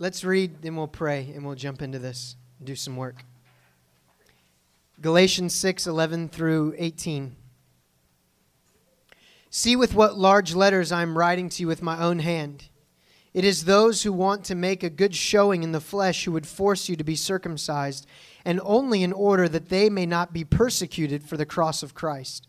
Let's read, then we'll pray, and we'll jump into this and do some work. Galatians 6 11 through 18. See with what large letters I am writing to you with my own hand. It is those who want to make a good showing in the flesh who would force you to be circumcised, and only in order that they may not be persecuted for the cross of Christ.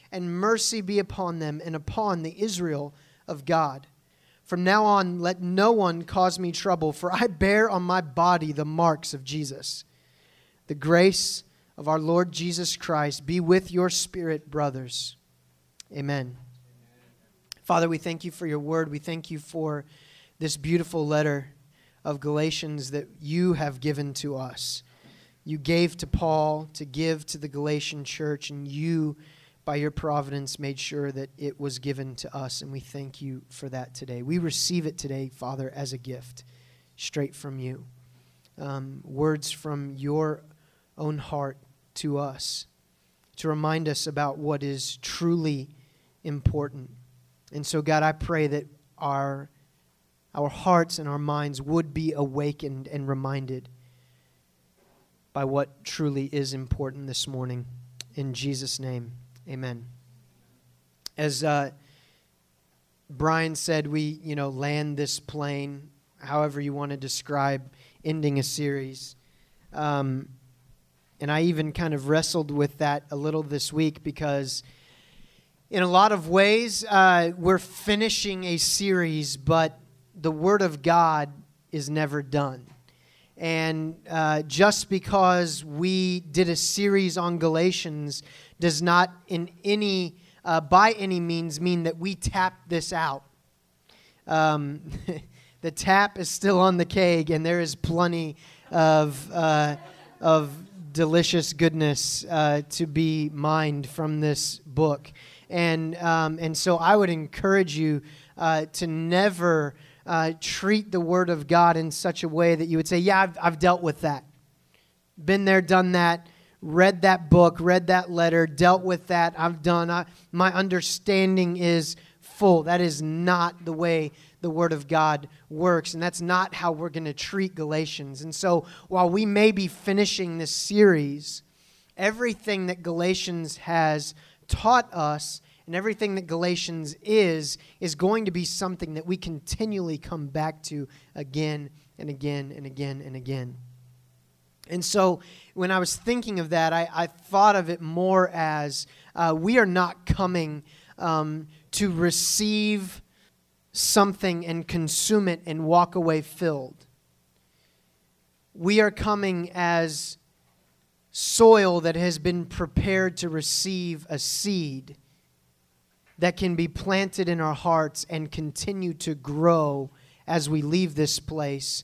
and mercy be upon them and upon the Israel of God. From now on, let no one cause me trouble, for I bear on my body the marks of Jesus. The grace of our Lord Jesus Christ be with your spirit, brothers. Amen. Father, we thank you for your word. We thank you for this beautiful letter of Galatians that you have given to us. You gave to Paul to give to the Galatian church, and you by your providence, made sure that it was given to us, and we thank you for that today. We receive it today, Father, as a gift, straight from you. Um, words from your own heart to us to remind us about what is truly important. And so, God, I pray that our, our hearts and our minds would be awakened and reminded by what truly is important this morning. In Jesus' name. Amen. As uh, Brian said, we you know land this plane, however you want to describe ending a series. Um, and I even kind of wrestled with that a little this week because, in a lot of ways, uh, we're finishing a series, but the Word of God is never done. And uh, just because we did a series on Galatians does not in any uh, by any means mean that we tap this out. Um, the tap is still on the keg, and there is plenty of uh, of delicious goodness uh, to be mined from this book, and um, and so I would encourage you uh, to never uh, treat the Word of God in such a way that you would say, "Yeah, I've, I've dealt with that, been there, done that." read that book, read that letter, dealt with that. I've done. I, my understanding is full. That is not the way the Word of God works, and that's not how we're going to treat Galatians. And so, while we may be finishing this series, everything that Galatians has taught us and everything that Galatians is, is going to be something that we continually come back to again and again and again and again. And so when I was thinking of that, I, I thought of it more as uh, we are not coming um, to receive something and consume it and walk away filled. We are coming as soil that has been prepared to receive a seed that can be planted in our hearts and continue to grow as we leave this place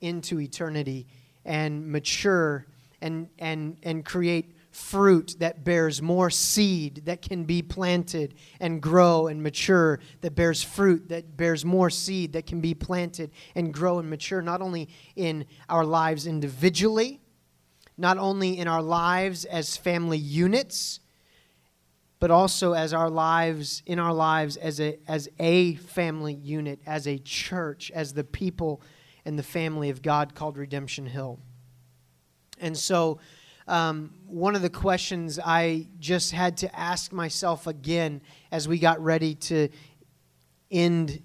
into eternity and mature and, and, and create fruit that bears more seed that can be planted and grow and mature, that bears fruit that bears more seed that can be planted and grow and mature, not only in our lives individually, not only in our lives as family units, but also as our lives in our lives as a as a family unit, as a church, as the people and the family of God called Redemption Hill. And so, um, one of the questions I just had to ask myself again as we got ready to end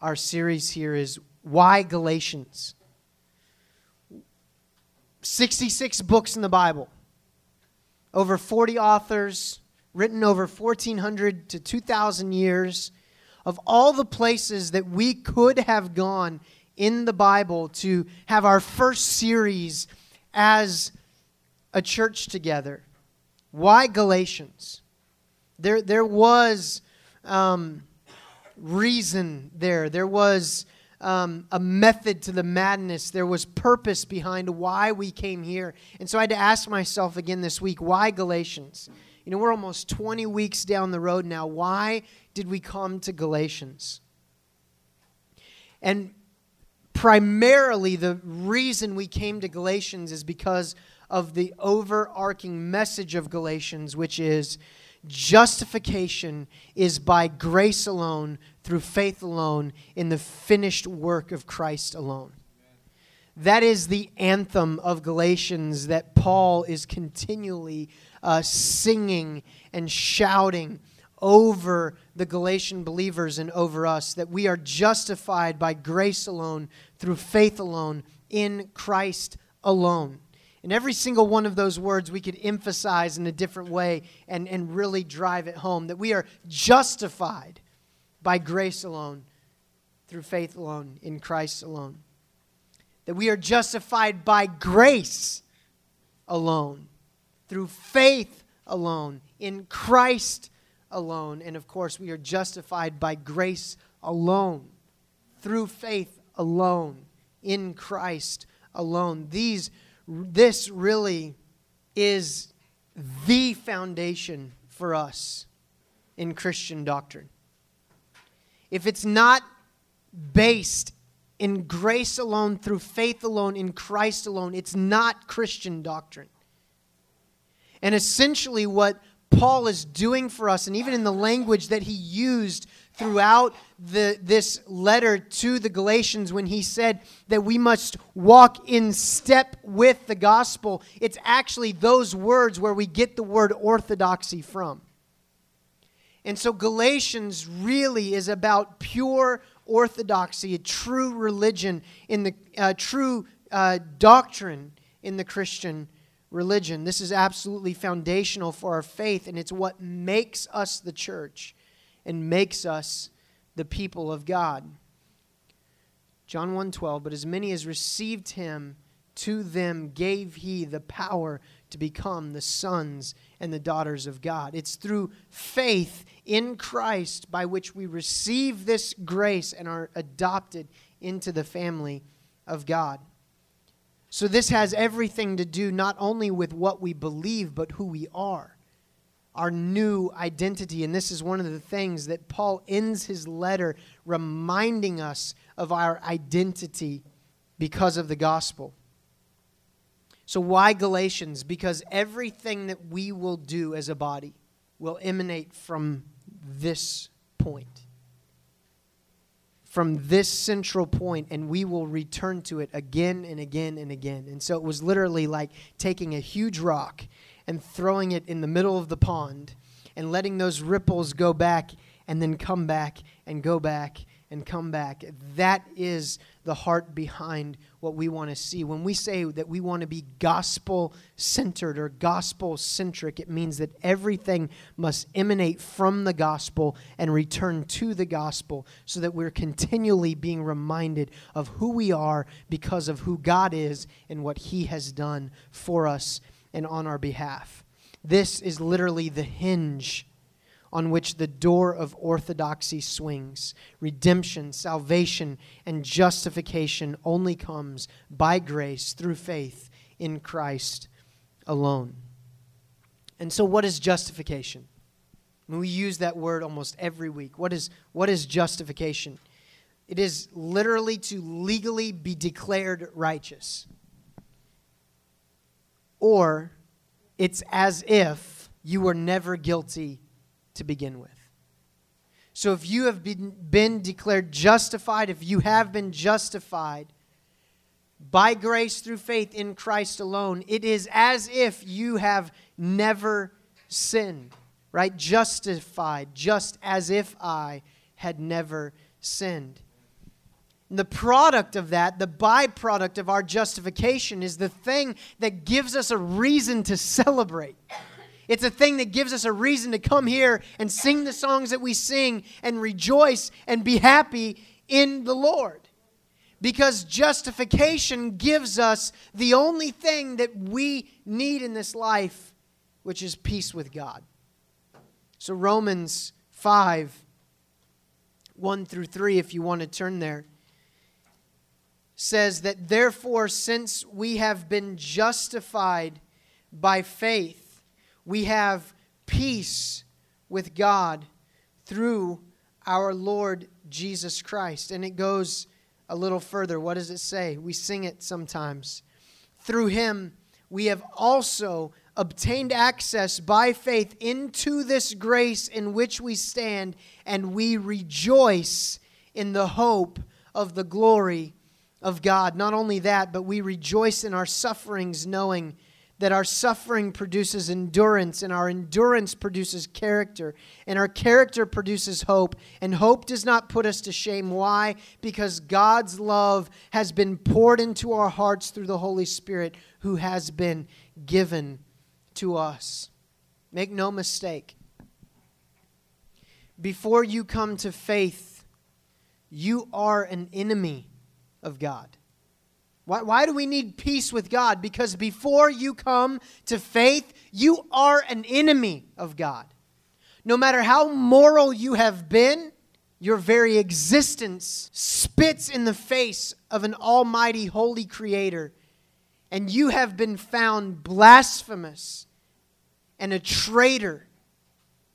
our series here is why Galatians? 66 books in the Bible, over 40 authors, written over 1,400 to 2,000 years. Of all the places that we could have gone in the Bible to have our first series as a church together. Why Galatians? There, there was um, reason there. There was um, a method to the madness. There was purpose behind why we came here. And so I had to ask myself again this week why Galatians? You know, we're almost 20 weeks down the road now. Why did we come to Galatians? And primarily, the reason we came to Galatians is because of the overarching message of Galatians, which is justification is by grace alone, through faith alone, in the finished work of Christ alone. That is the anthem of Galatians that Paul is continually uh, singing and shouting over the Galatian believers and over us that we are justified by grace alone, through faith alone, in Christ alone. And every single one of those words we could emphasize in a different way and, and really drive it home that we are justified by grace alone, through faith alone, in Christ alone. That we are justified by grace alone, through faith alone, in Christ alone. And of course, we are justified by grace alone, through faith alone, in Christ alone. These, this really is the foundation for us in Christian doctrine. If it's not based in grace alone, through faith alone, in Christ alone, it's not Christian doctrine. And essentially, what Paul is doing for us, and even in the language that he used throughout the, this letter to the Galatians when he said that we must walk in step with the gospel, it's actually those words where we get the word orthodoxy from. And so Galatians really is about pure orthodoxy, a true religion in the uh, true uh, doctrine in the Christian religion. This is absolutely foundational for our faith, and it's what makes us the church and makes us the people of God. John 1:12 But as many as received him to them gave he the power to become the sons and the daughters of God. It's through faith in Christ by which we receive this grace and are adopted into the family of God. So, this has everything to do not only with what we believe, but who we are, our new identity. And this is one of the things that Paul ends his letter reminding us of our identity because of the gospel. So, why Galatians? Because everything that we will do as a body will emanate from this point from this central point and we will return to it again and again and again. And so it was literally like taking a huge rock and throwing it in the middle of the pond and letting those ripples go back and then come back and go back and come back. That is the heart behind what we want to see. When we say that we want to be gospel centered or gospel centric, it means that everything must emanate from the gospel and return to the gospel so that we're continually being reminded of who we are because of who God is and what He has done for us and on our behalf. This is literally the hinge on which the door of orthodoxy swings. Redemption, salvation, and justification only comes by grace through faith in Christ alone. And so, what is justification? we use that word almost every week. What is, what is justification? It is literally to legally be declared righteous. Or it's as if you were never guilty to begin with. So if you have been, been declared justified, if you have been justified by grace through faith in Christ alone, it is as if you have never sinned, right? Justified, just as if I had never sinned. The product of that, the byproduct of our justification, is the thing that gives us a reason to celebrate. It's a thing that gives us a reason to come here and sing the songs that we sing and rejoice and be happy in the Lord. Because justification gives us the only thing that we need in this life, which is peace with God. So, Romans 5 1 through 3, if you want to turn there, says that therefore, since we have been justified by faith, we have peace with God through our Lord Jesus Christ. And it goes a little further. What does it say? We sing it sometimes. Through him, we have also obtained access by faith into this grace in which we stand, and we rejoice in the hope of the glory of God. Not only that, but we rejoice in our sufferings, knowing that our suffering produces endurance, and our endurance produces character, and our character produces hope. And hope does not put us to shame. Why? Because God's love has been poured into our hearts through the Holy Spirit who has been given to us. Make no mistake. Before you come to faith, you are an enemy of God. Why, why do we need peace with God? Because before you come to faith, you are an enemy of God. No matter how moral you have been, your very existence spits in the face of an almighty, holy creator, and you have been found blasphemous and a traitor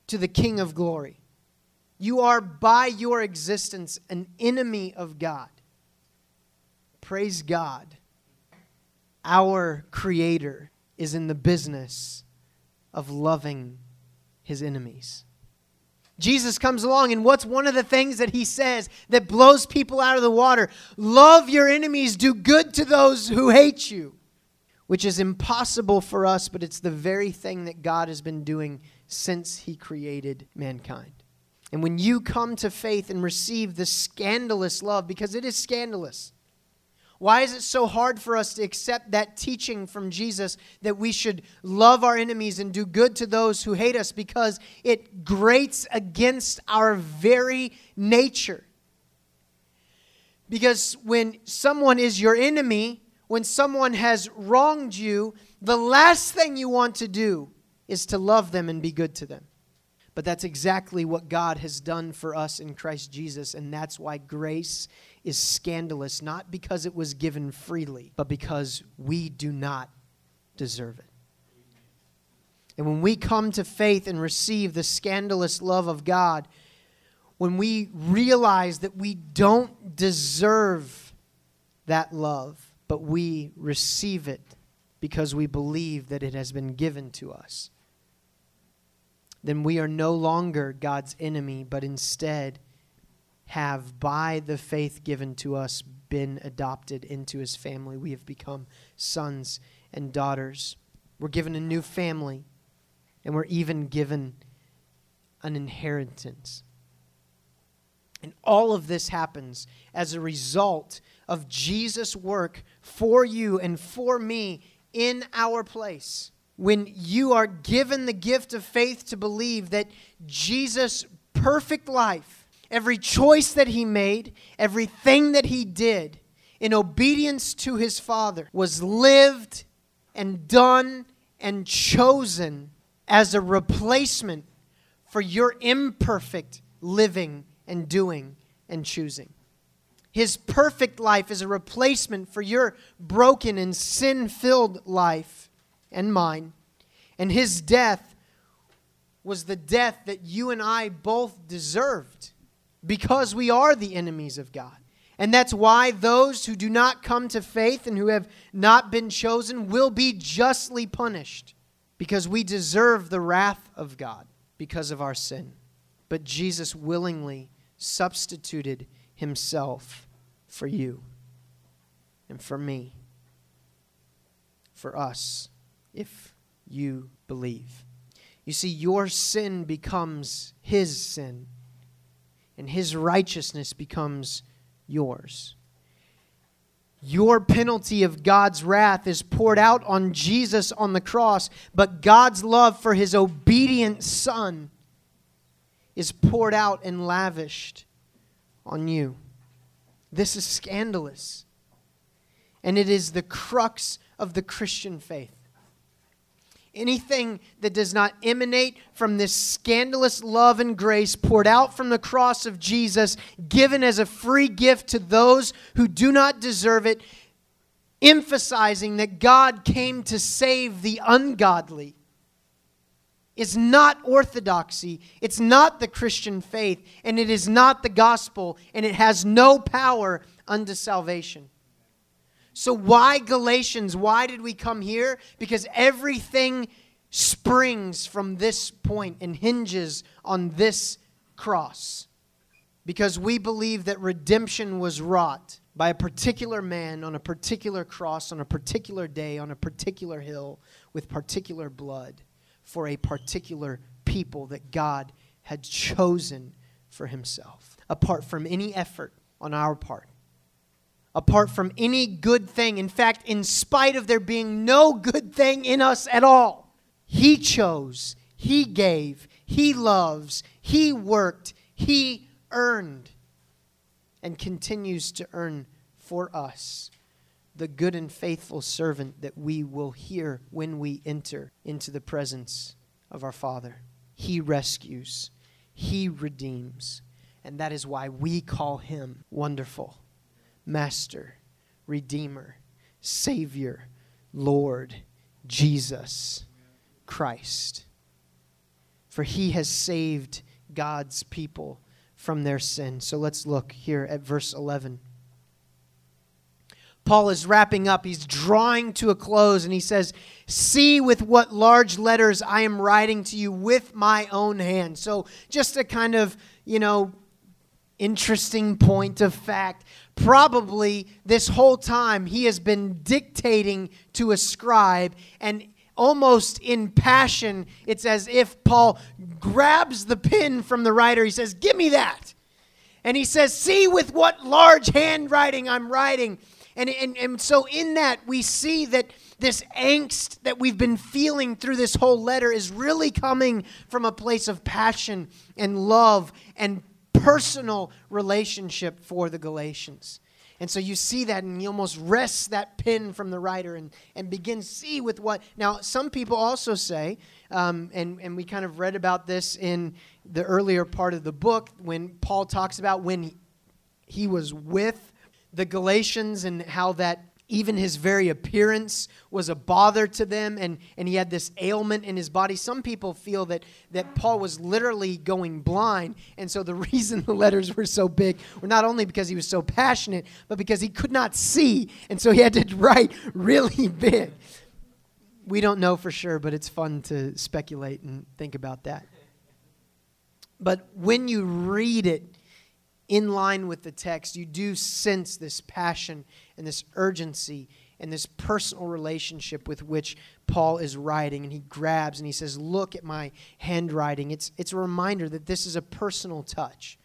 to the King of glory. You are, by your existence, an enemy of God. Praise God. Our Creator is in the business of loving his enemies. Jesus comes along, and what's one of the things that he says that blows people out of the water? Love your enemies, do good to those who hate you, which is impossible for us, but it's the very thing that God has been doing since he created mankind. And when you come to faith and receive the scandalous love, because it is scandalous, why is it so hard for us to accept that teaching from Jesus that we should love our enemies and do good to those who hate us? Because it grates against our very nature. Because when someone is your enemy, when someone has wronged you, the last thing you want to do is to love them and be good to them. But that's exactly what God has done for us in Christ Jesus, and that's why grace is scandalous, not because it was given freely, but because we do not deserve it. And when we come to faith and receive the scandalous love of God, when we realize that we don't deserve that love, but we receive it because we believe that it has been given to us, then we are no longer God's enemy, but instead have, by the faith given to us, been adopted into his family. We have become sons and daughters. We're given a new family, and we're even given an inheritance. And all of this happens as a result of Jesus' work for you and for me in our place. When you are given the gift of faith to believe that Jesus' perfect life Every choice that he made, everything that he did in obedience to his Father was lived and done and chosen as a replacement for your imperfect living and doing and choosing. His perfect life is a replacement for your broken and sin filled life and mine. And his death was the death that you and I both deserved because we are the enemies of God. And that's why those who do not come to faith and who have not been chosen will be justly punished because we deserve the wrath of God because of our sin. But Jesus willingly substituted himself for you and for me, for us, if you believe. You see, your sin becomes his sin and his righteousness becomes yours. Your penalty of God's wrath is poured out on Jesus on the cross, but God's love for his obedient Son is poured out and lavished on you. This is scandalous. And it is the crux of the Christian faith. Anything that does not emanate from this scandalous love and grace poured out from the cross of Jesus, given as a free gift to those who do not deserve it, emphasizing that God came to save the ungodly, is not orthodoxy. It's not the Christian faith, and it is not the gospel, and it has no power unto salvation. So, why Galatians? Why did we come here? Because everything springs from this point and hinges on this cross. Because we believe that redemption was wrought by a particular man on a particular cross, on a particular day, on a particular hill, with particular blood for a particular people that God had chosen for himself, apart from any effort on our part apart from any good thing. In fact, in spite of there being no good thing in us at all, He chose, He gave, He loves, He worked, He earned, and continues to earn for us the good and faithful servant that we will hear when we enter into the presence of our Father. He rescues, He redeems, and that is why we call Him wonderful. Master, Redeemer, Savior, Lord, Jesus Christ. For he has saved God's people from their sin. So let's look here at verse 11. Paul is wrapping up. He's drawing to a close, and he says, See with what large letters I am writing to you with my own hand. So, just a kind of, you know, interesting point of fact. Probably this whole time he has been dictating to a scribe and almost in passion it's as if paul grabs the pen from the writer. He says give me that. And he says see with what large handwriting i'm writing. And, and, and so in that we see that this angst that we've been feeling through this whole letter is really coming from a place of passion and love and personal relationship for the Galatians. And so you see that, and he almost wrests that pin from the writer and, and begins see with what. Now, some people also say, um, and, and we kind of read about this in the earlier part of the book when Paul talks about when he, he was with the Galatians and how that even his very appearance was a bother to them and, and he had this ailment in his body. Some people feel that, that paul was literally going blind and so the reason the letters were so big were not only because he was so passionate but because he could not see and so he had to write really big. We don't know for sure but it's fun to speculate and think about that. But when you read it in line with the text, you do sense this passion and this urgency and this personal relationship with which Paul is writing. And he grabs and he says, Look at my handwriting. It's, it's a reminder that this is a personal touch.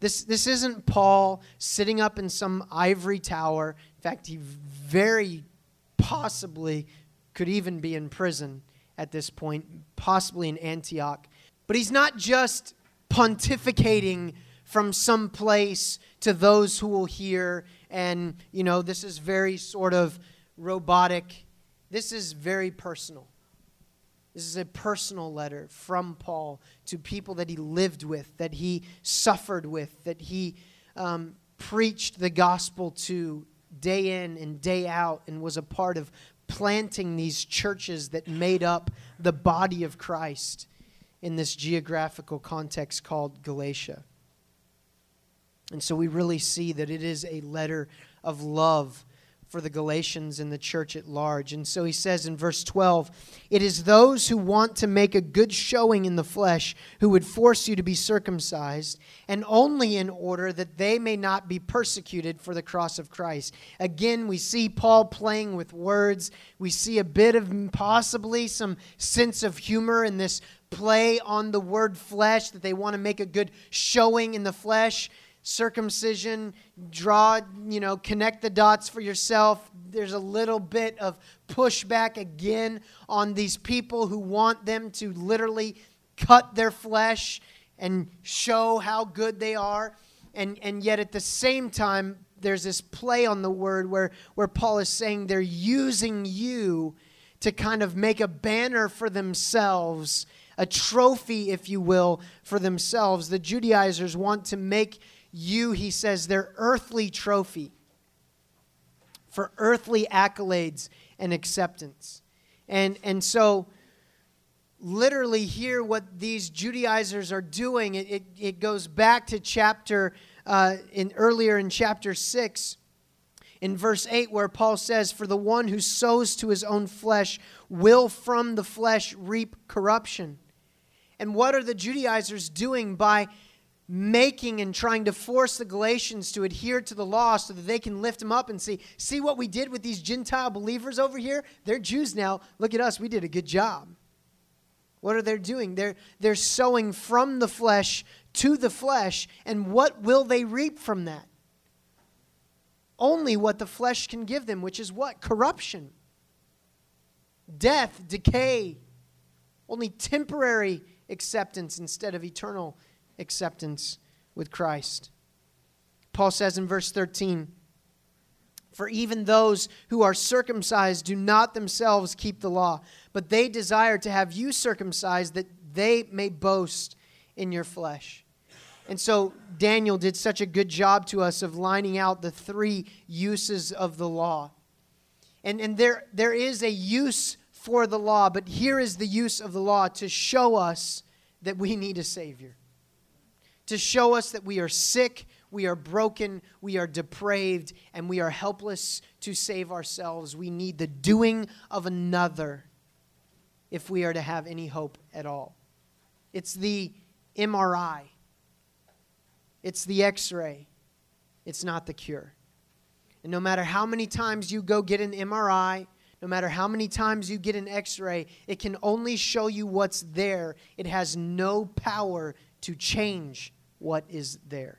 This, this isn't Paul sitting up in some ivory tower. In fact, he very possibly could even be in prison at this point, possibly in Antioch. But he's not just pontificating from some place to those who will hear. And, you know, this is very sort of robotic. This is very personal. This is a personal letter from Paul to people that he lived with, that he suffered with, that he um, preached the gospel to day in and day out, and was a part of planting these churches that made up the body of Christ in this geographical context called Galatia. And so we really see that it is a letter of love for the Galatians and the church at large. And so he says in verse 12, It is those who want to make a good showing in the flesh who would force you to be circumcised, and only in order that they may not be persecuted for the cross of Christ. Again, we see Paul playing with words. We see a bit of possibly some sense of humor in this play on the word flesh, that they want to make a good showing in the flesh circumcision, draw, you know, connect the dots for yourself. There's a little bit of pushback again on these people who want them to literally cut their flesh and show how good they are. And, and yet at the same time, there's this play on the word where, where Paul is saying they're using you to kind of make a banner for themselves, a trophy, if you will, for themselves. The Judaizers want to make you, he says, their earthly trophy for earthly accolades and acceptance. And, and so, literally, here, what these Judaizers are doing, it, it, it goes back to chapter, uh, in, earlier in chapter 6 in verse 8 where Paul says, For the one who sows to his own flesh will from the flesh reap corruption. And what are the Judaizers doing by making and trying to force the Galatians to adhere to the law so that they can lift them up and see, see what we did with these Gentile believers over here? They're Jews now. Look at us. We did a good job. What are they doing? They're, they're sowing from the flesh to the flesh. And what will they reap from that? only what the flesh can give them, which is what? Corruption, death, decay, only temporary acceptance instead of eternal acceptance with Christ. Paul says in verse 13, For even those who are circumcised do not themselves keep the law, but they desire to have you circumcised that they may boast in your flesh. And so Daniel did such a good job to us of lining out the three uses of the law. And, and there, there is a use for the law, but here is the use of the law to show us that we need a Savior, to show us that we are sick, we are broken, we are depraved, and we are helpless to save ourselves. We need the doing of another if we are to have any hope at all. It's the MRI it's the x ray, it's not the cure. And no matter how many times you go get an MRI, no matter how many times you get an x ray, it can only show you what's there. It has no power to change what is there.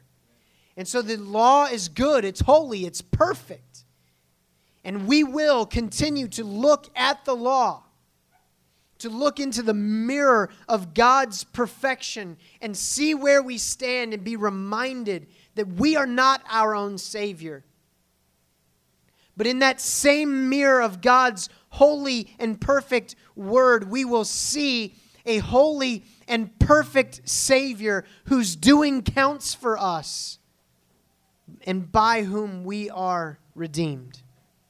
And so the law is good, it's holy, it's perfect. And we will continue to look at the law to look into the mirror of God's perfection and see where we stand and be reminded that we are not our own Savior. But in that same mirror of God's holy and perfect word, we will see a holy and perfect Savior whose doing counts for us and by whom we are redeemed.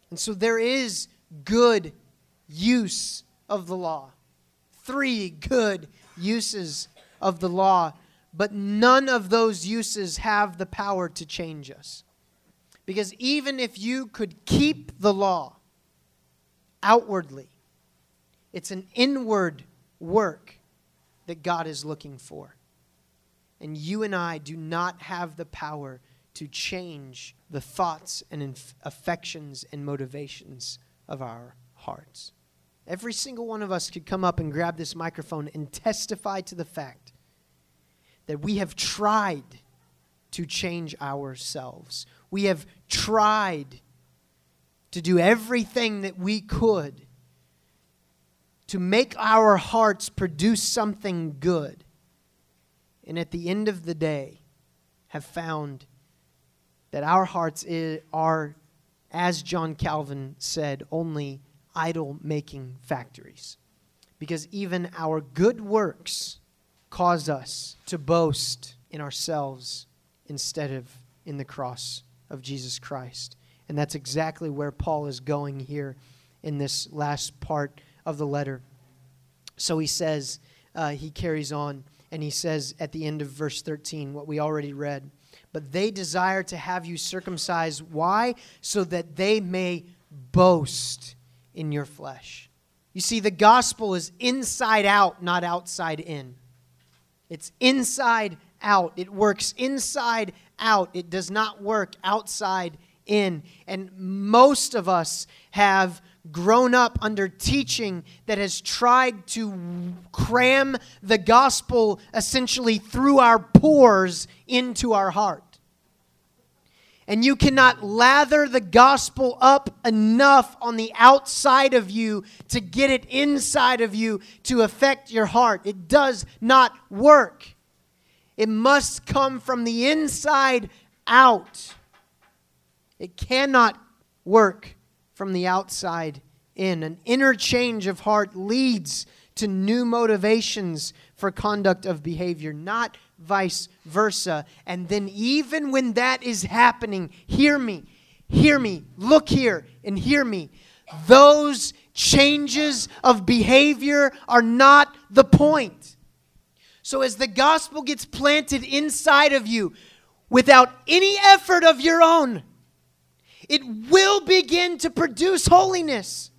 And so there is good use of the law three good uses of the law, but none of those uses have the power to change us. Because even if you could keep the law outwardly, it's an inward work that God is looking for. And you and I do not have the power to change the thoughts and affections and motivations of our hearts. Every single one of us could come up and grab this microphone and testify to the fact that we have tried to change ourselves. We have tried to do everything that we could to make our hearts produce something good. And at the end of the day, have found that our hearts are, as John Calvin said, only idol making factories. Because even our good works cause us to boast in ourselves instead of in the cross of Jesus Christ. And that's exactly where Paul is going here in this last part of the letter. So he says, uh, he carries on, and he says at the end of verse 13, what we already read. But they desire to have you circumcised. Why? So that they may boast in your flesh. You see, the gospel is inside out, not outside in. It's inside out. It works inside out. It does not work outside in. And most of us have grown up under teaching that has tried to cram the gospel essentially through our pores into our heart. And you cannot lather the gospel up enough on the outside of you to get it inside of you to affect your heart. It does not work. It must come from the inside out. It cannot work from the outside in. An interchange of heart leads to new motivations for conduct of behavior, not vice versa. And then, even when that is happening, hear me, hear me, look here, and hear me. Those changes of behavior are not the point. So, as the gospel gets planted inside of you without any effort of your own, it will begin to produce holiness.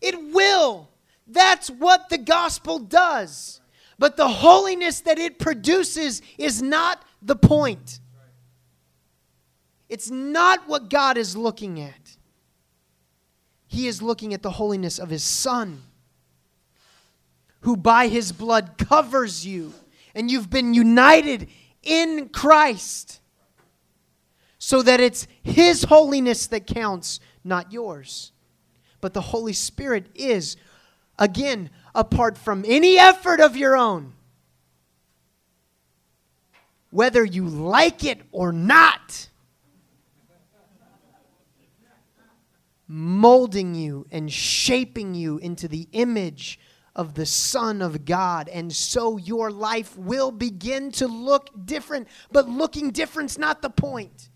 It will. That's what the gospel does. But the holiness that it produces is not the point. It's not what God is looking at. He is looking at the holiness of His Son, who by His blood covers you, and you've been united in Christ, so that it's His holiness that counts, not yours. But the Holy Spirit is, again, apart from any effort of your own. Whether you like it or not, molding you and shaping you into the image of the Son of God. And so your life will begin to look different. But looking different's not the point.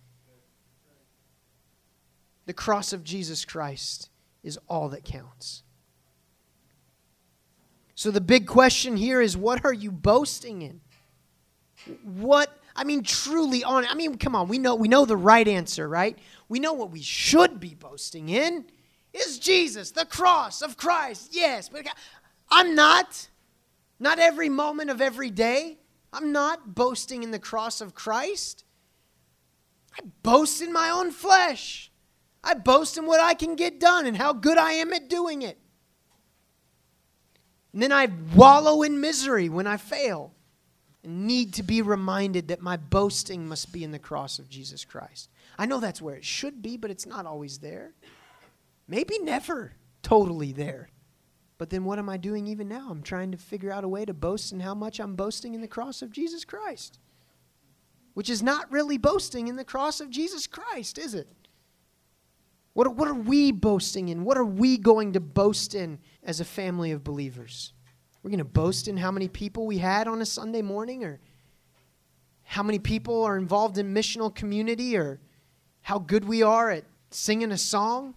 The cross of Jesus Christ is all that counts. So the big question here is what are you boasting in? What I mean truly on I mean come on, we know we know the right answer, right? We know what we should be boasting in is Jesus, the cross of Christ. Yes, but I'm not. Not every moment of every day. I'm not boasting in the cross of Christ. I boast in my own flesh. I boast in what I can get done and how good I am at doing it. And then I wallow in misery when I fail and need to be reminded that my boasting must be in the cross of Jesus Christ. I know that's where it should be, but it's not always there. Maybe never totally there. But then what am I doing even now? I'm trying to figure out a way to boast in how much I'm boasting in the cross of Jesus Christ. Which is not really boasting in the cross of Jesus Christ, is it? What, what are we boasting in? What are we going to boast in as a family of believers? We're going to boast in how many people we had on a Sunday morning or how many people are involved in missional community or how good we are at singing a song.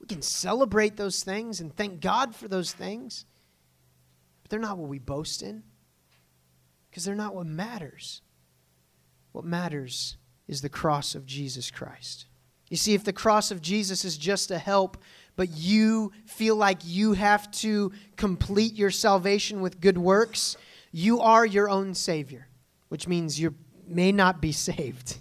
We can celebrate those things and thank God for those things. But they're not what we boast in because they're not what matters. What matters is the cross of Jesus Christ. You see, if the cross of Jesus is just a help, but you feel like you have to complete your salvation with good works, you are your own Savior, which means you may not be saved.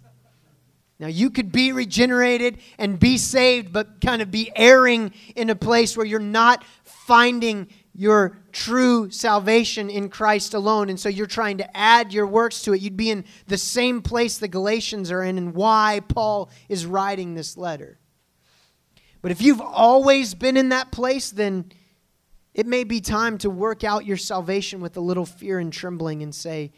Now, you could be regenerated and be saved, but kind of be erring in a place where you're not finding your true salvation in Christ alone. And so you're trying to add your works to it. You'd be in the same place the Galatians are in and why Paul is writing this letter. But if you've always been in that place, then it may be time to work out your salvation with a little fear and trembling and say,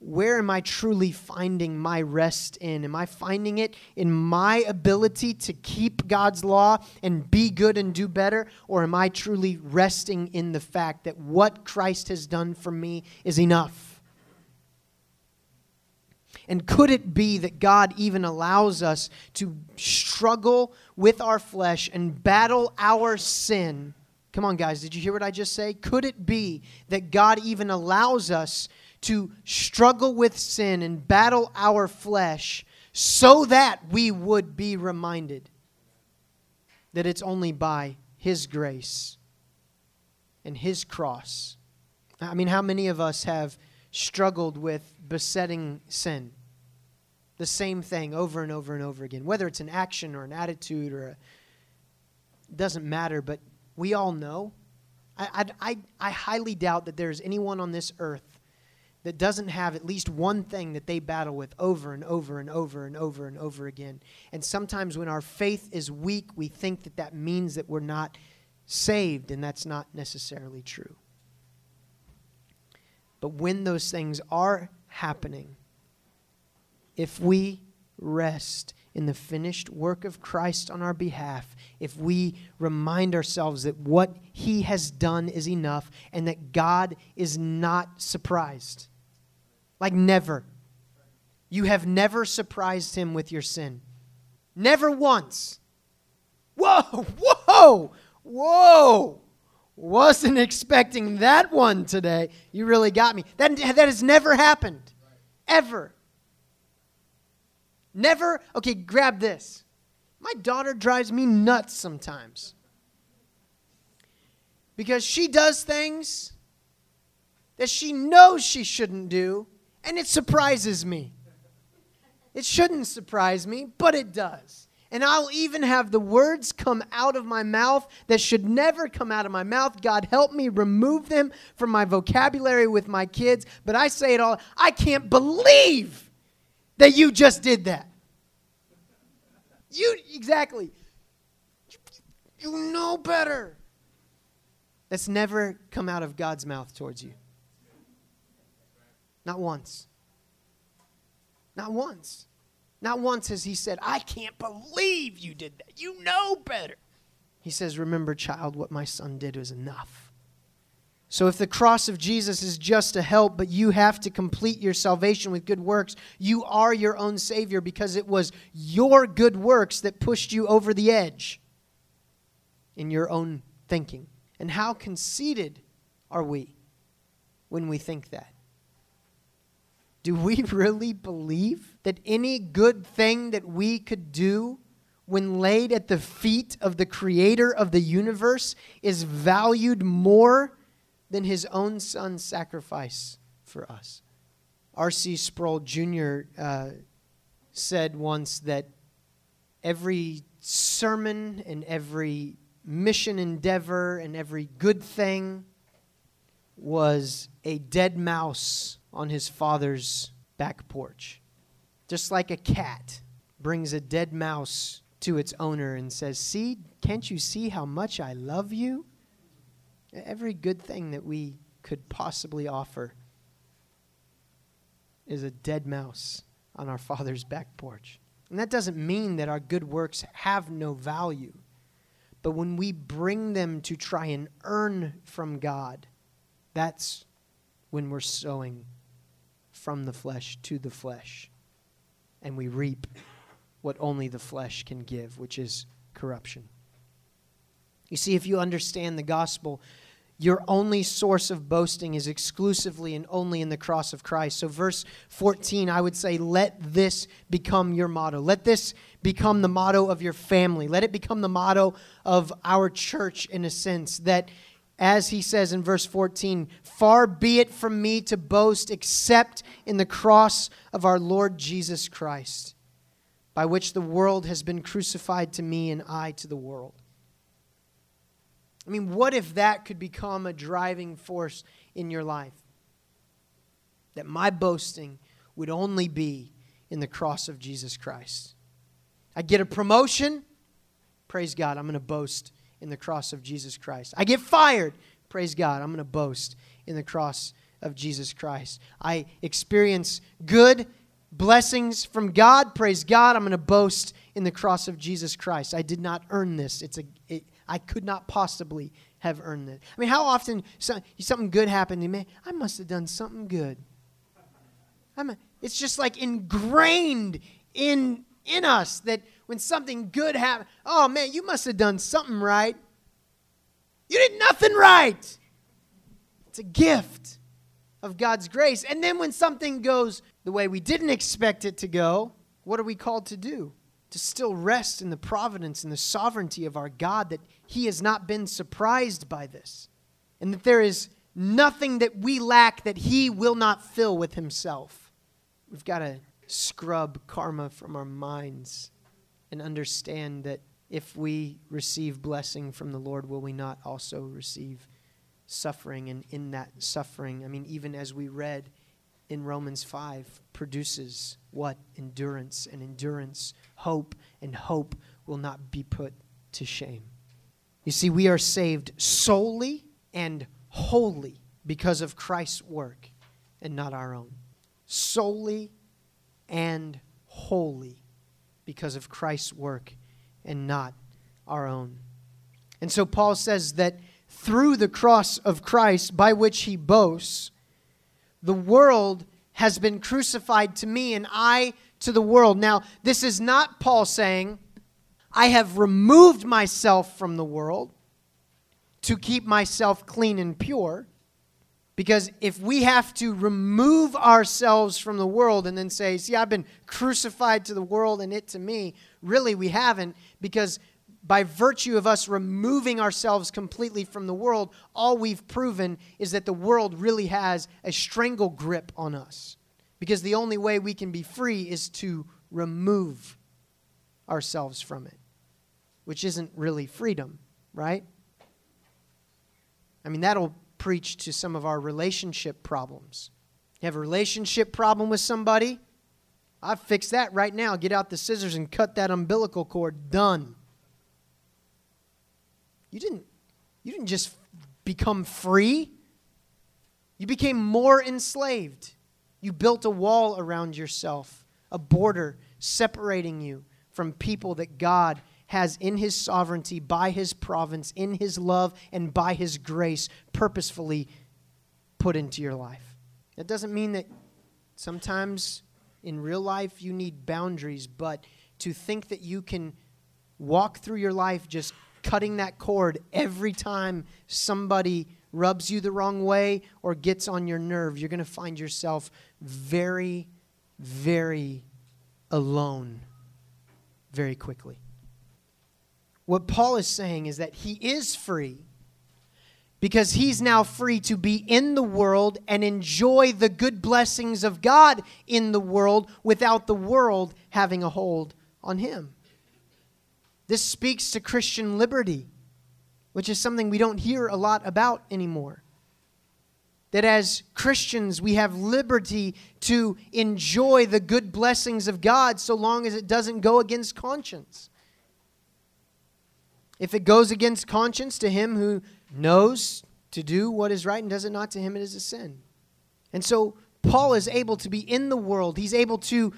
where am I truly finding my rest in? Am I finding it in my ability to keep God's law and be good and do better? Or am I truly resting in the fact that what Christ has done for me is enough? And could it be that God even allows us to struggle with our flesh and battle our sin? Come on, guys, did you hear what I just say? Could it be that God even allows us to struggle with sin and battle our flesh so that we would be reminded that it's only by His grace and His cross. I mean, how many of us have struggled with besetting sin? The same thing over and over and over again, whether it's an action or an attitude or a, it doesn't matter, but we all know. I, I, I highly doubt that there's anyone on this earth that doesn't have at least one thing that they battle with over and over and over and over and over again. And sometimes when our faith is weak, we think that that means that we're not saved, and that's not necessarily true. But when those things are happening, if we rest in the finished work of Christ on our behalf if we remind ourselves that what he has done is enough and that God is not surprised. Like, never. You have never surprised him with your sin. Never once. Whoa, whoa, whoa. Wasn't expecting that one today. You really got me. That, that has never happened. Ever. Never, okay, grab this. My daughter drives me nuts sometimes. Because she does things that she knows she shouldn't do, and it surprises me. It shouldn't surprise me, but it does. And I'll even have the words come out of my mouth that should never come out of my mouth. God, help me remove them from my vocabulary with my kids. But I say it all I can't believe that you just did that. You, exactly. You know better. That's never come out of God's mouth towards you. Not once. Not once. Not once has he said, I can't believe you did that. You know better. He says, Remember, child, what my son did was enough. So, if the cross of Jesus is just a help, but you have to complete your salvation with good works, you are your own Savior because it was your good works that pushed you over the edge in your own thinking. And how conceited are we when we think that? Do we really believe that any good thing that we could do when laid at the feet of the creator of the universe is valued more than his own son's sacrifice for us? R.C. Sproul Jr. Uh, said once that every sermon and every mission endeavor and every good thing was a dead mouse on his father's back porch. Just like a cat brings a dead mouse to its owner and says, See, can't you see how much I love you? Every good thing that we could possibly offer is a dead mouse on our father's back porch. And that doesn't mean that our good works have no value. But when we bring them to try and earn from God, that's when we're sowing from the flesh to the flesh. And we reap what only the flesh can give, which is corruption. You see, if you understand the gospel, your only source of boasting is exclusively and only in the cross of Christ. So, verse 14, I would say, let this become your motto. Let this become the motto of your family. Let it become the motto of our church, in a sense, that as he says in verse 14, far be it from me to boast except in the cross of our Lord Jesus Christ, by which the world has been crucified to me and I to the world. I mean, what if that could become a driving force in your life? That my boasting would only be in the cross of Jesus Christ. I get a promotion, praise God, I'm going to boast in the cross of Jesus Christ. I get fired. Praise God. I'm going to boast in the cross of Jesus Christ. I experience good blessings from God. Praise God. I'm going to boast in the cross of Jesus Christ. I did not earn this. It's a, it, I could not possibly have earned it. I mean, how often something good happened to me? I must have done something good. I'm it's just like ingrained in in us that when something good happens, oh man, you must have done something right. You did nothing right. It's a gift of God's grace. And then when something goes the way we didn't expect it to go, what are we called to do? To still rest in the providence and the sovereignty of our God, that He has not been surprised by this, and that there is nothing that we lack that He will not fill with Himself. We've got to scrub karma from our minds and understand that if we receive blessing from the Lord, will we not also receive suffering? And in that suffering, I mean, even as we read in Romans 5, produces what? Endurance. And endurance, hope, and hope will not be put to shame. You see, we are saved solely and wholly because of Christ's work and not our own. Solely and wholly because of Christ's work and not our own. And so Paul says that through the cross of Christ, by which he boasts, the world has been crucified to me and I to the world. Now, this is not Paul saying, I have removed myself from the world to keep myself clean and pure. Because if we have to remove ourselves from the world and then say, see, I've been crucified to the world and it to me, really we haven't, because by virtue of us removing ourselves completely from the world, all we've proven is that the world really has a strangle grip on us. Because the only way we can be free is to remove ourselves from it, which isn't really freedom, right? I mean, that'll preach to some of our relationship problems. You have a relationship problem with somebody? I fix that right now. Get out the scissors and cut that umbilical cord. Done. You didn't you didn't just become free. You became more enslaved. You built a wall around yourself, a border separating you from people that God has in his sovereignty, by his province, in his love, and by his grace purposefully put into your life. That doesn't mean that sometimes in real life you need boundaries, but to think that you can walk through your life just cutting that cord every time somebody rubs you the wrong way or gets on your nerve, you're going to find yourself very, very alone very quickly. What Paul is saying is that he is free because he's now free to be in the world and enjoy the good blessings of God in the world without the world having a hold on him. This speaks to Christian liberty, which is something we don't hear a lot about anymore. That as Christians, we have liberty to enjoy the good blessings of God so long as it doesn't go against conscience. If it goes against conscience to him who knows to do what is right and does it not, to him it is a sin. And so Paul is able to be in the world. He's able to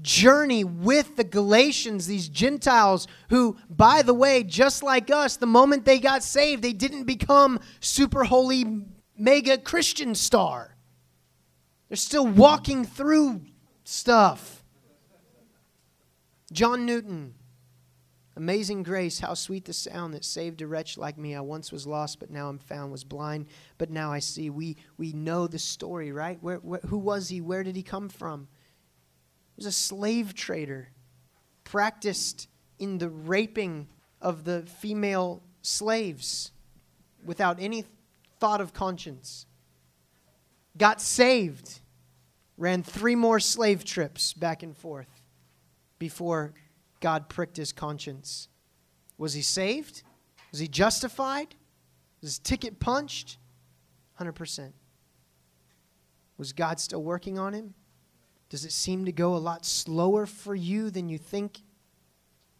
journey with the Galatians, these Gentiles who, by the way, just like us, the moment they got saved, they didn't become super holy mega Christian star. They're still walking through stuff. John Newton, Amazing grace, how sweet the sound that saved a wretch like me. I once was lost, but now I'm found, was blind, but now I see. We, we know the story, right? Where, where, who was he? Where did he come from? Was a slave trader, practiced in the raping of the female slaves without any thought of conscience. Got saved, ran three more slave trips back and forth before God pricked his conscience. Was he saved? Was he justified? Was his ticket punched? 100%. Was God still working on him? Does it seem to go a lot slower for you than you think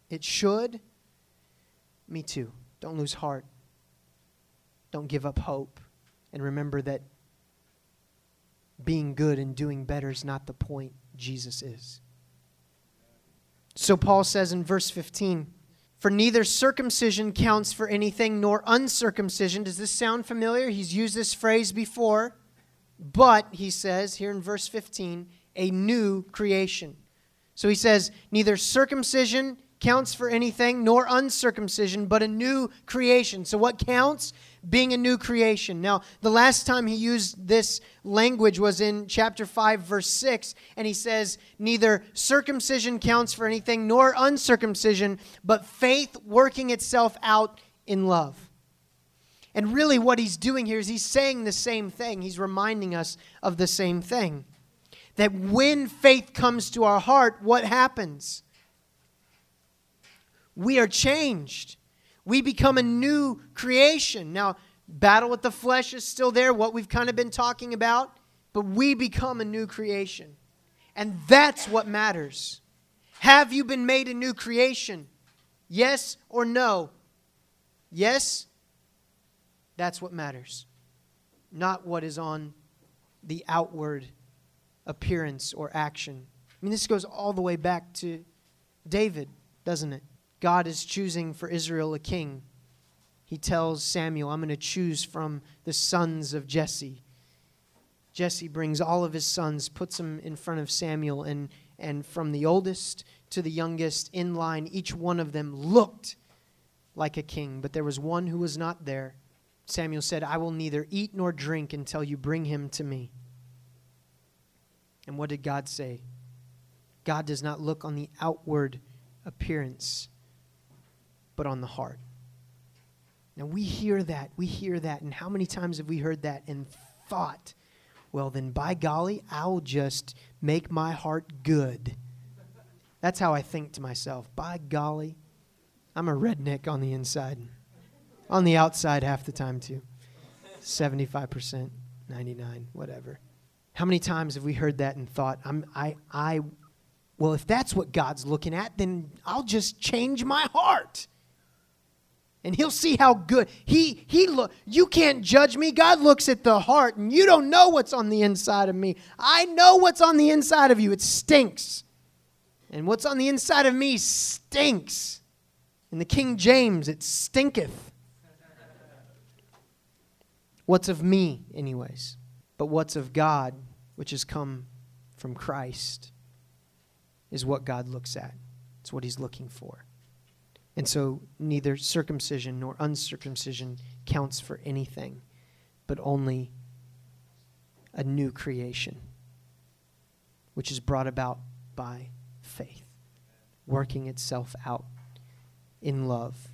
it should? Me too. Don't lose heart. Don't give up hope. And remember that being good and doing better is not the point. Jesus is. So Paul says in verse 15, For neither circumcision counts for anything nor uncircumcision. Does this sound familiar? He's used this phrase before. But, he says here in verse 15, a new creation. So he says, Neither circumcision counts for anything, nor uncircumcision, but a new creation. So, what counts? Being a new creation. Now, the last time he used this language was in chapter 5, verse 6, and he says, Neither circumcision counts for anything, nor uncircumcision, but faith working itself out in love. And really, what he's doing here is he's saying the same thing. He's reminding us of the same thing. That when faith comes to our heart, what happens? we are changed. We become a new creation. Now, battle with the flesh is still there, what we've kind of been talking about, but we become a new creation. And that's what matters. Have you been made a new creation? Yes or no? Yes? That's what matters. Not what is on the outward appearance or action. I mean, this goes all the way back to David, doesn't it? God is choosing for Israel a king. He tells Samuel, I'm going to choose from the sons of Jesse. Jesse brings all of his sons, puts them in front of Samuel, and, and from the oldest to the youngest in line, each one of them looked like a king, but there was one who was not there. Samuel said, I will neither eat nor drink until you bring him to me. And what did God say? God does not look on the outward appearance, but on the heart. Now we hear that. We hear that. And how many times have we heard that and thought, well, then by golly, I'll just make my heart good. That's how I think to myself. By golly, I'm a redneck on the inside. On the outside, half the time, too. 75%, 99, whatever. How many times have we heard that and thought, I'm, I, I, well, if that's what God's looking at, then I'll just change my heart. And he'll see how good he he look you can't judge me. God looks at the heart and you don't know what's on the inside of me. I know what's on the inside of you. It stinks. And what's on the inside of me stinks. In the King James, it stinketh. What's of me, anyways? But what's of God, which has come from Christ, is what God looks at. It's what he's looking for. And so neither circumcision nor uncircumcision counts for anything, but only a new creation, which is brought about by faith, working itself out in love.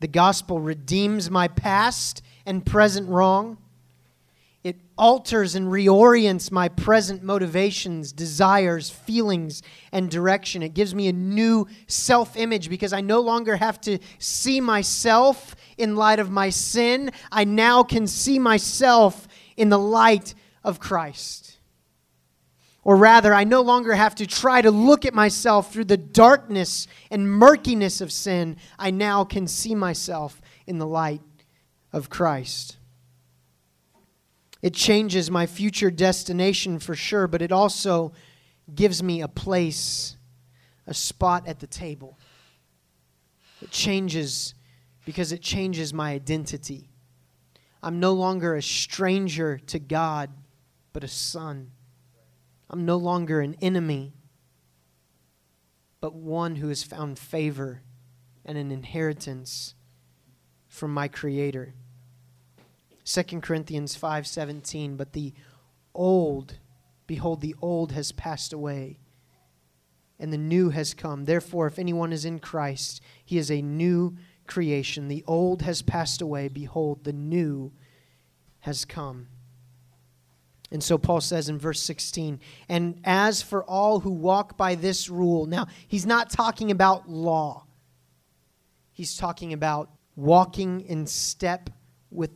The gospel redeems my past and present wrong. It alters and reorients my present motivations, desires, feelings, and direction. It gives me a new self image because I no longer have to see myself in light of my sin. I now can see myself in the light of Christ. Or rather, I no longer have to try to look at myself through the darkness and murkiness of sin. I now can see myself in the light of Christ. It changes my future destination for sure, but it also gives me a place, a spot at the table. It changes because it changes my identity. I'm no longer a stranger to God, but a son. I'm no longer an enemy, but one who has found favor and an inheritance from my creator. 2 Corinthians 5:17 but the old behold the old has passed away and the new has come. Therefore if anyone is in Christ he is a new creation. The old has passed away. Behold the new has come. And so Paul says in verse 16, and as for all who walk by this rule, now he's not talking about law, he's talking about walking in step with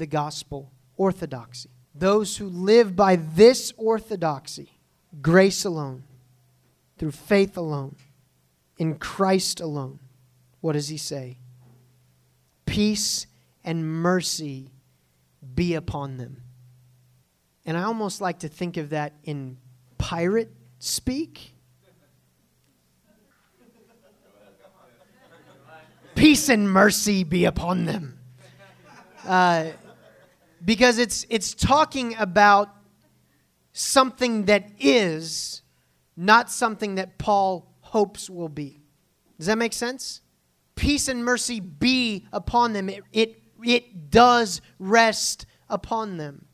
the gospel, orthodoxy. Those who live by this orthodoxy, grace alone, through faith alone, in Christ alone, what does he say? Peace and mercy be upon them and I almost like to think of that in pirate speak. Peace and mercy be upon them. Uh, because it's, it's talking about something that is, not something that Paul hopes will be. Does that make sense? Peace and mercy be upon them. It, it, it does rest upon them.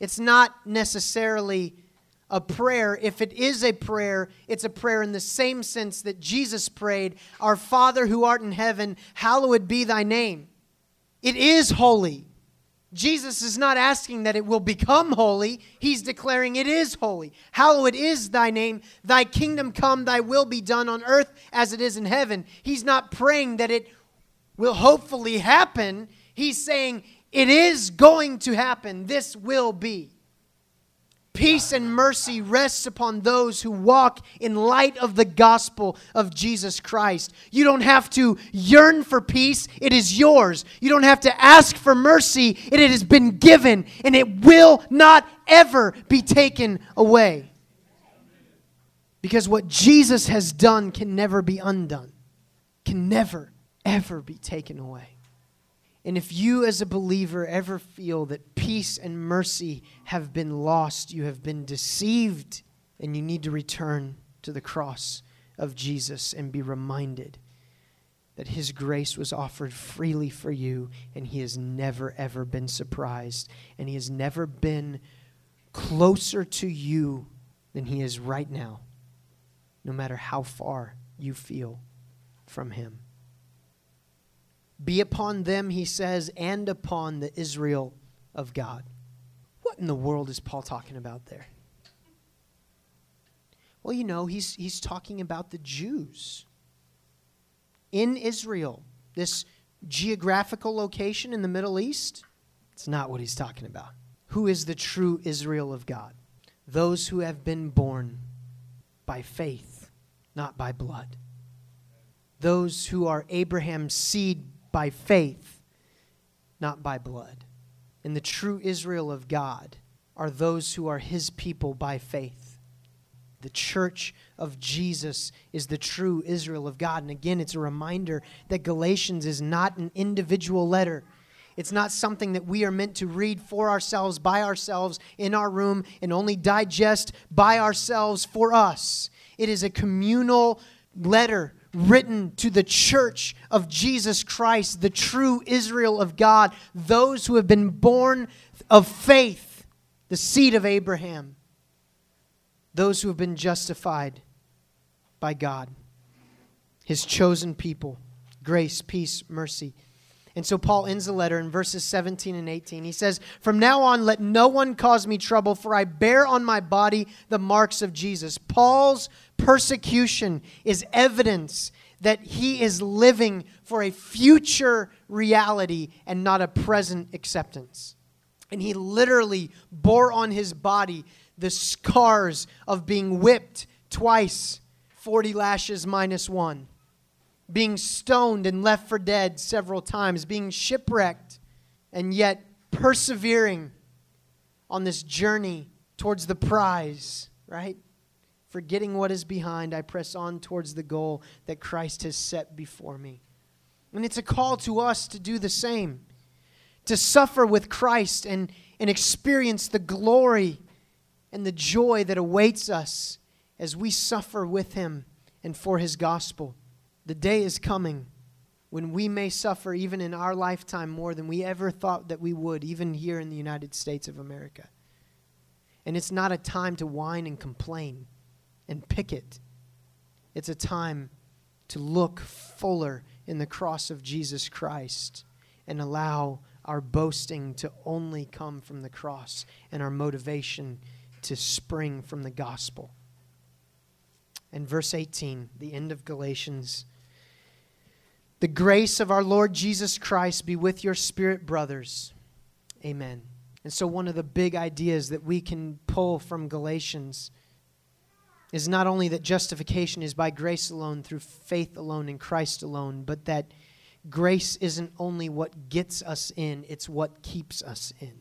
It's not necessarily a prayer. If it is a prayer, it's a prayer in the same sense that Jesus prayed Our Father who art in heaven, hallowed be thy name. It is holy. Jesus is not asking that it will become holy. He's declaring it is holy. Hallowed is thy name. Thy kingdom come, thy will be done on earth as it is in heaven. He's not praying that it will hopefully happen. He's saying it is going to happen. This will be. Peace and mercy rests upon those who walk in light of the gospel of Jesus Christ. You don't have to yearn for peace, it is yours. You don't have to ask for mercy, it has been given, and it will not ever be taken away. Because what Jesus has done can never be undone, can never, ever be taken away. And if you, as a believer, ever feel that peace and mercy have been lost, you have been deceived, and you need to return to the cross of Jesus and be reminded that His grace was offered freely for you, and He has never, ever been surprised, and He has never been closer to you than He is right now, no matter how far you feel from Him. Be upon them, he says, and upon the Israel of God. What in the world is Paul talking about there? Well, you know, he's, he's talking about the Jews in Israel, this geographical location in the Middle East. It's not what he's talking about. Who is the true Israel of God? Those who have been born by faith, not by blood. Those who are Abraham's seed by faith, not by blood. And the true Israel of God are those who are his people by faith. The church of Jesus is the true Israel of God. And again, it's a reminder that Galatians is not an individual letter. It's not something that we are meant to read for ourselves, by ourselves, in our room, and only digest by ourselves for us. It is a communal letter written to the church of Jesus Christ, the true Israel of God, those who have been born of faith, the seed of Abraham, those who have been justified by God, his chosen people, grace, peace, mercy. And so Paul ends the letter in verses 17 and 18. He says, From now on, let no one cause me trouble, for I bear on my body the marks of Jesus. Paul's persecution is evidence that he is living for a future reality and not a present acceptance. And he literally bore on his body the scars of being whipped twice, 40 lashes minus one being stoned and left for dead several times, being shipwrecked, and yet persevering on this journey towards the prize, right? Forgetting what is behind, I press on towards the goal that Christ has set before me. And it's a call to us to do the same, to suffer with Christ and, and experience the glory and the joy that awaits us as we suffer with Him and for His gospel. The day is coming when we may suffer, even in our lifetime, more than we ever thought that we would, even here in the United States of America. And it's not a time to whine and complain and picket, it's a time to look fuller in the cross of Jesus Christ and allow our boasting to only come from the cross and our motivation to spring from the gospel. And verse 18, the end of Galatians the grace of our Lord Jesus Christ be with your spirit, brothers. Amen. And so, one of the big ideas that we can pull from Galatians is not only that justification is by grace alone, through faith alone, in Christ alone, but that grace isn't only what gets us in, it's what keeps us in.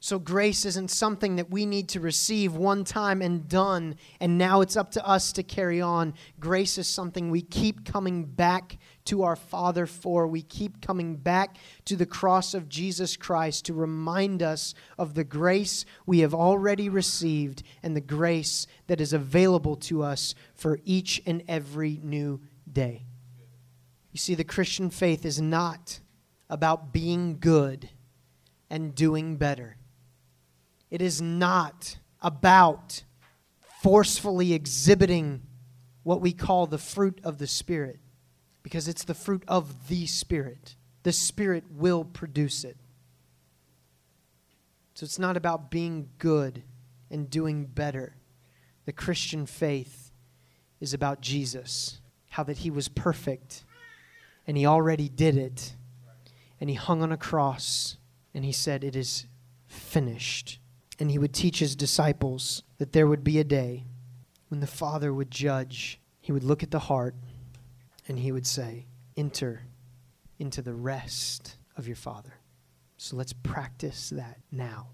So, grace isn't something that we need to receive one time and done, and now it's up to us to carry on. Grace is something we keep coming back to our Father for. We keep coming back to the cross of Jesus Christ to remind us of the grace we have already received and the grace that is available to us for each and every new day. You see, the Christian faith is not about being good and doing better. It is not about forcefully exhibiting what we call the fruit of the Spirit, because it's the fruit of the Spirit. The Spirit will produce it. So it's not about being good and doing better. The Christian faith is about Jesus, how that he was perfect and he already did it. And he hung on a cross and he said, It is finished and he would teach his disciples that there would be a day when the Father would judge. He would look at the heart and he would say, Enter into the rest of your Father. So let's practice that now.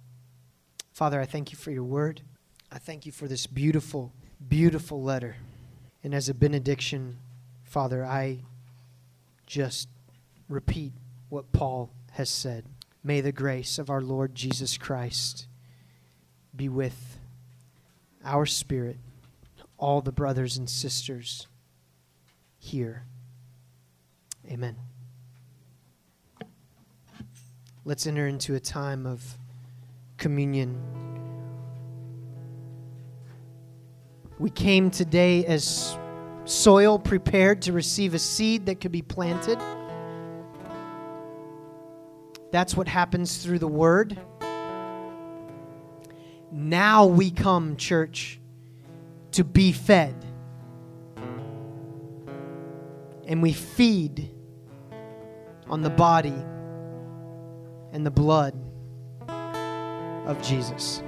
Father, I thank you for your word. I thank you for this beautiful beautiful letter. And as a benediction, Father, I just repeat what Paul has said. May the grace of our Lord Jesus Christ be with our spirit, all the brothers and sisters here. Amen. Let's enter into a time of communion. We came today as soil prepared to receive a seed that could be planted. That's what happens through the word. Now we come, church, to be fed. And we feed on the body and the blood of Jesus.